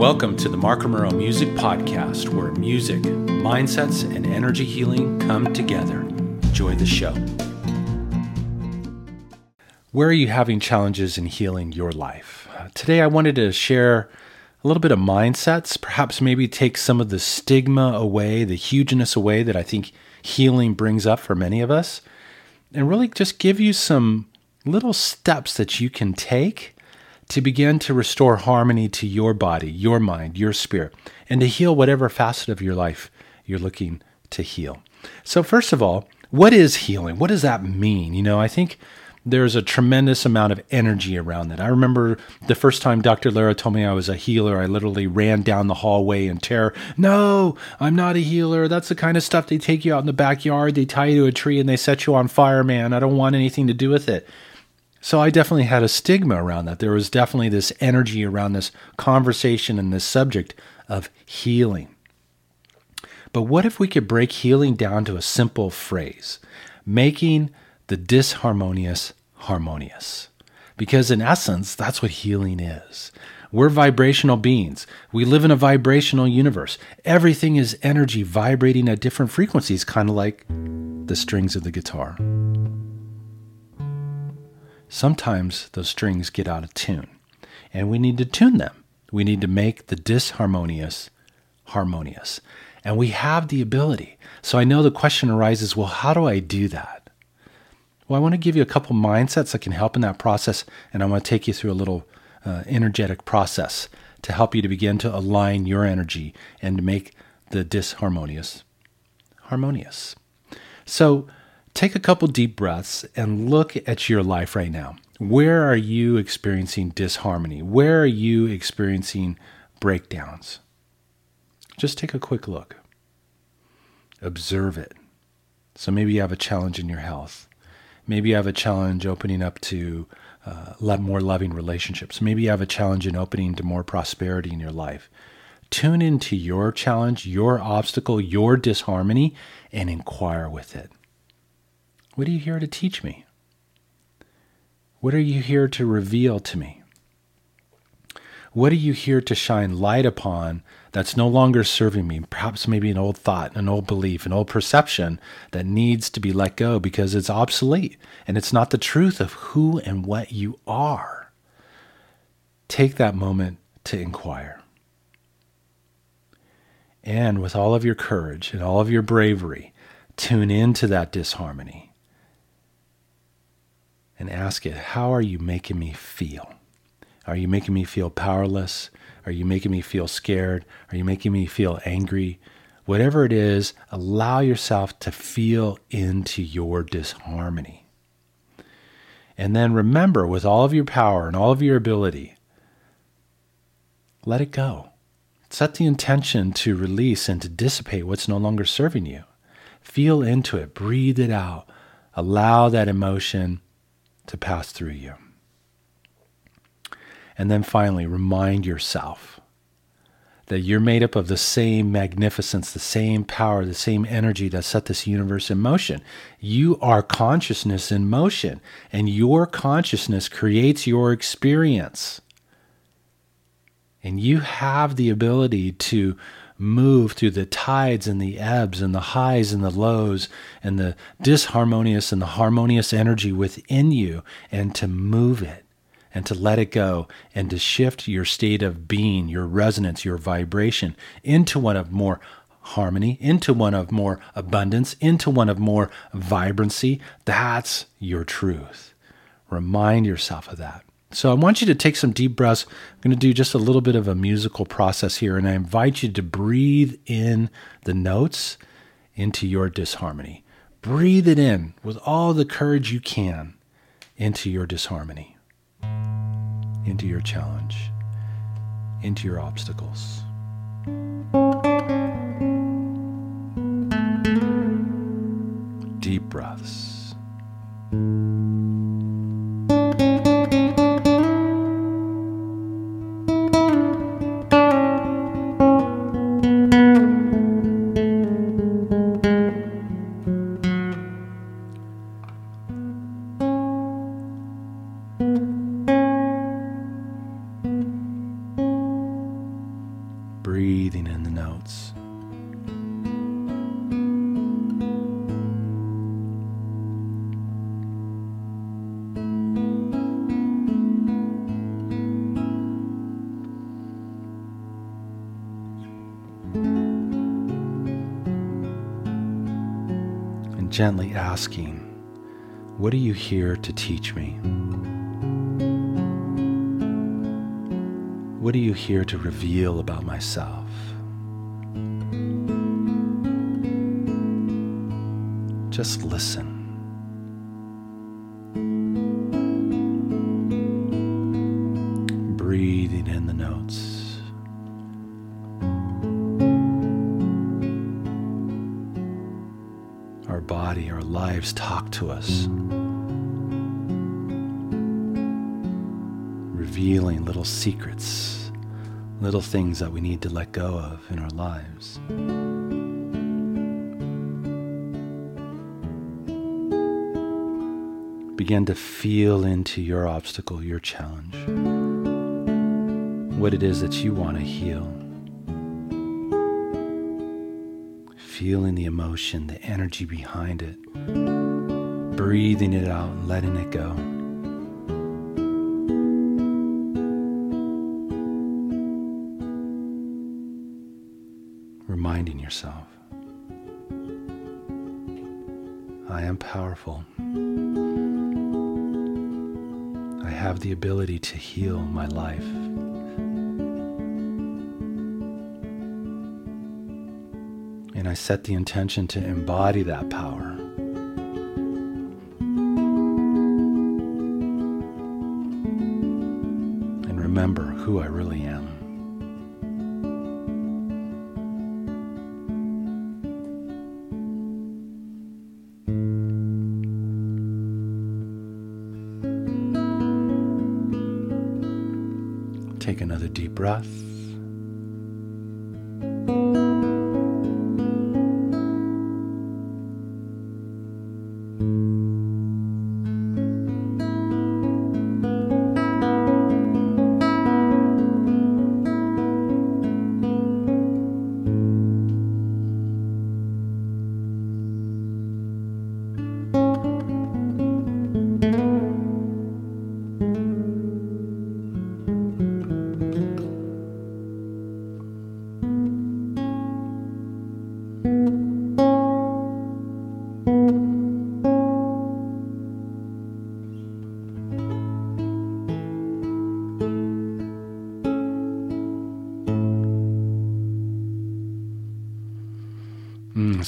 Welcome to the Mark Romero Music Podcast, where music, mindsets, and energy healing come together. Enjoy the show. Where are you having challenges in healing your life? Today, I wanted to share a little bit of mindsets, perhaps maybe take some of the stigma away, the hugeness away that I think healing brings up for many of us, and really just give you some little steps that you can take to begin to restore harmony to your body, your mind, your spirit, and to heal whatever facet of your life you're looking to heal. So, first of all, what is healing? What does that mean? You know, I think there's a tremendous amount of energy around that. I remember the first time Dr. Lara told me I was a healer, I literally ran down the hallway in terror. No, I'm not a healer. That's the kind of stuff they take you out in the backyard, they tie you to a tree, and they set you on fire, man. I don't want anything to do with it. So I definitely had a stigma around that. There was definitely this energy around this conversation and this subject of healing. But what if we could break healing down to a simple phrase, making the disharmonious harmonious? Because in essence, that's what healing is. We're vibrational beings. We live in a vibrational universe. Everything is energy vibrating at different frequencies, kind of like the strings of the guitar sometimes those strings get out of tune and we need to tune them. We need to make the disharmonious harmonious. And we have the ability. So I know the question arises well, how do I do that? Well, I want to give you a couple mindsets that can help in that process. And I want to take you through a little uh, energetic process to help you to begin to align your energy and to make the disharmonious harmonious. So, take a couple deep breaths and look at your life right now. Where are you experiencing disharmony? Where are you experiencing breakdowns? Just take a quick look. Observe it. So maybe you have a challenge in your health. Maybe you have a challenge opening up to uh, more loving relationships. Maybe you have a challenge in opening to more prosperity in your life. Tune into your challenge, your obstacle, your disharmony, and inquire with it. What are you here to teach me? What are you here to reveal to me? What are you here to shine light upon that's no longer serving me? Perhaps maybe an old thought, an old belief, an old perception that needs to be let go because it's obsolete and it's not the truth of who and what you are. Take that moment to inquire. And with all of your courage and all of your bravery, tune into that disharmony and ask it, How are you making me feel? Are you making me feel powerless? Are you making me feel scared? Are you making me feel angry? Whatever it is, allow yourself to feel into your disharmony. And then remember, with all of your power and all of your ability, let it go. Set the intention to release and to dissipate what's no longer serving you. Feel into it, breathe it out, allow that emotion to pass through you. And then finally, remind yourself that you're made up of the same magnificence, the same power, the same energy that set this universe in motion. You are consciousness in motion, and your consciousness creates your experience. And you have the ability to move through the tides and the ebbs and the highs and the lows and the disharmonious and the harmonious energy within you and to move it and to let it go and to shift your state of being, your resonance, your vibration into one of more harmony, into one of more abundance, into one of more vibrancy. That's your truth. Remind yourself of that. So I want you to take some deep breaths. I'm going to do just a little bit of a musical process here, and I invite you to breathe in the notes into your disharmony. Breathe it in with all the courage you can into your disharmony, into your challenge, into your obstacles. Deep breaths. Gently asking, What are you here to teach me? What are you here to reveal about myself? Just listen. Breathing in the notes. Our body, our lives talk to us. revealing little secrets, little things that we need to let go of in our lives. Begin to feel into your obstacle, your challenge, what it is that you want to heal. Feeling the emotion, the energy behind it, breathing it out and letting it go. reminding yourself I am powerful. I have the ability to heal my life. I set the intention to embody that power. And remember who I really am. Take another deep breath.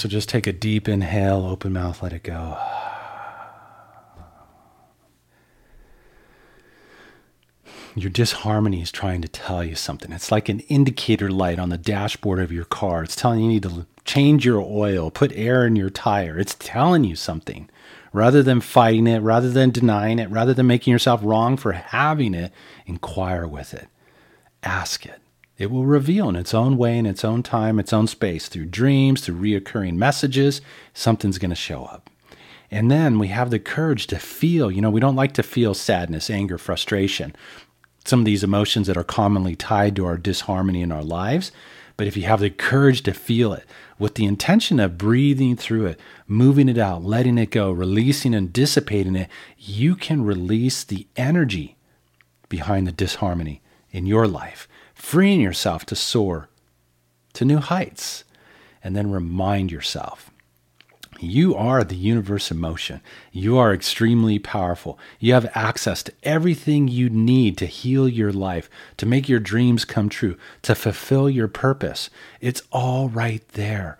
So just take a deep inhale, open mouth, let it go. Your disharmony is trying to tell you something. It's like an indicator light on the dashboard of your car. It's telling you you need to change your oil, put air in your tire. It's telling you something. Rather than fighting it, rather than denying it, rather than making yourself wrong for having it, inquire with it. Ask it. It will reveal in its own way, in its own time, its own space, through dreams, through reoccurring messages. Something's going to show up. And then we have the courage to feel. You know, we don't like to feel sadness, anger, frustration, some of these emotions that are commonly tied to our disharmony in our lives. But if you have the courage to feel it with the intention of breathing through it, moving it out, letting it go, releasing and dissipating it, you can release the energy behind the disharmony in your life freeing yourself to soar to new heights. And then remind yourself you are the universe in motion. You are extremely powerful. You have access to everything you need to heal your life, to make your dreams come true, to fulfill your purpose. It's all right there.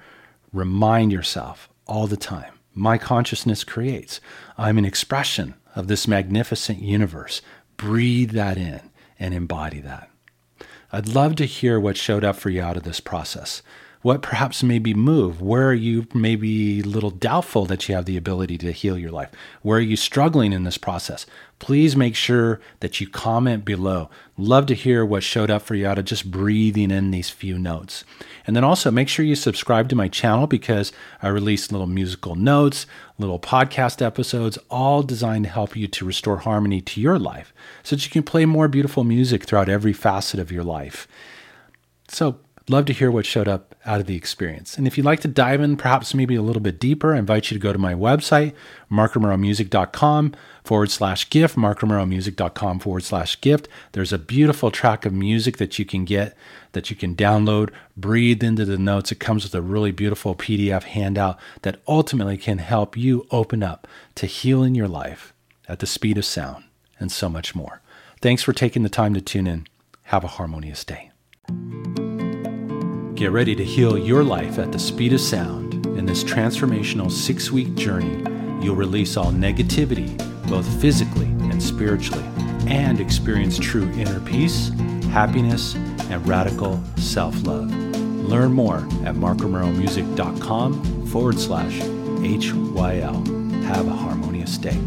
Remind yourself all the time. My consciousness creates. I'm an expression of this magnificent universe. Breathe that in and embody that. I'd love to hear what showed up for you out of this process. What perhaps maybe move? Where you maybe a little doubtful that you have the ability to heal your life? Where are you struggling in this process? Please make sure that you comment below. Love to hear what showed up for you out of just breathing in these few notes. And then also make sure you subscribe to my channel because I release little musical notes, little podcast episodes, all designed to help you to restore harmony to your life so that you can play more beautiful music throughout every facet of your life. So love to hear what showed up out of the experience. And if you'd like to dive in perhaps maybe a little bit deeper, I invite you to go to my website, markromeromusic.com forward slash gift, markromeromusic.com forward slash gift. There's a beautiful track of music that you can get, that you can download, breathe into the notes. It comes with a really beautiful PDF handout that ultimately can help you open up to healing your life at the speed of sound and so much more. Thanks for taking the time to tune in. Have a harmonious day. Get ready to heal your life at the speed of sound. In this transformational six week journey, you'll release all negativity, both physically and spiritually, and experience true inner peace, happiness, and radical self love. Learn more at markromeromusic.com forward slash HYL. Have a harmonious day.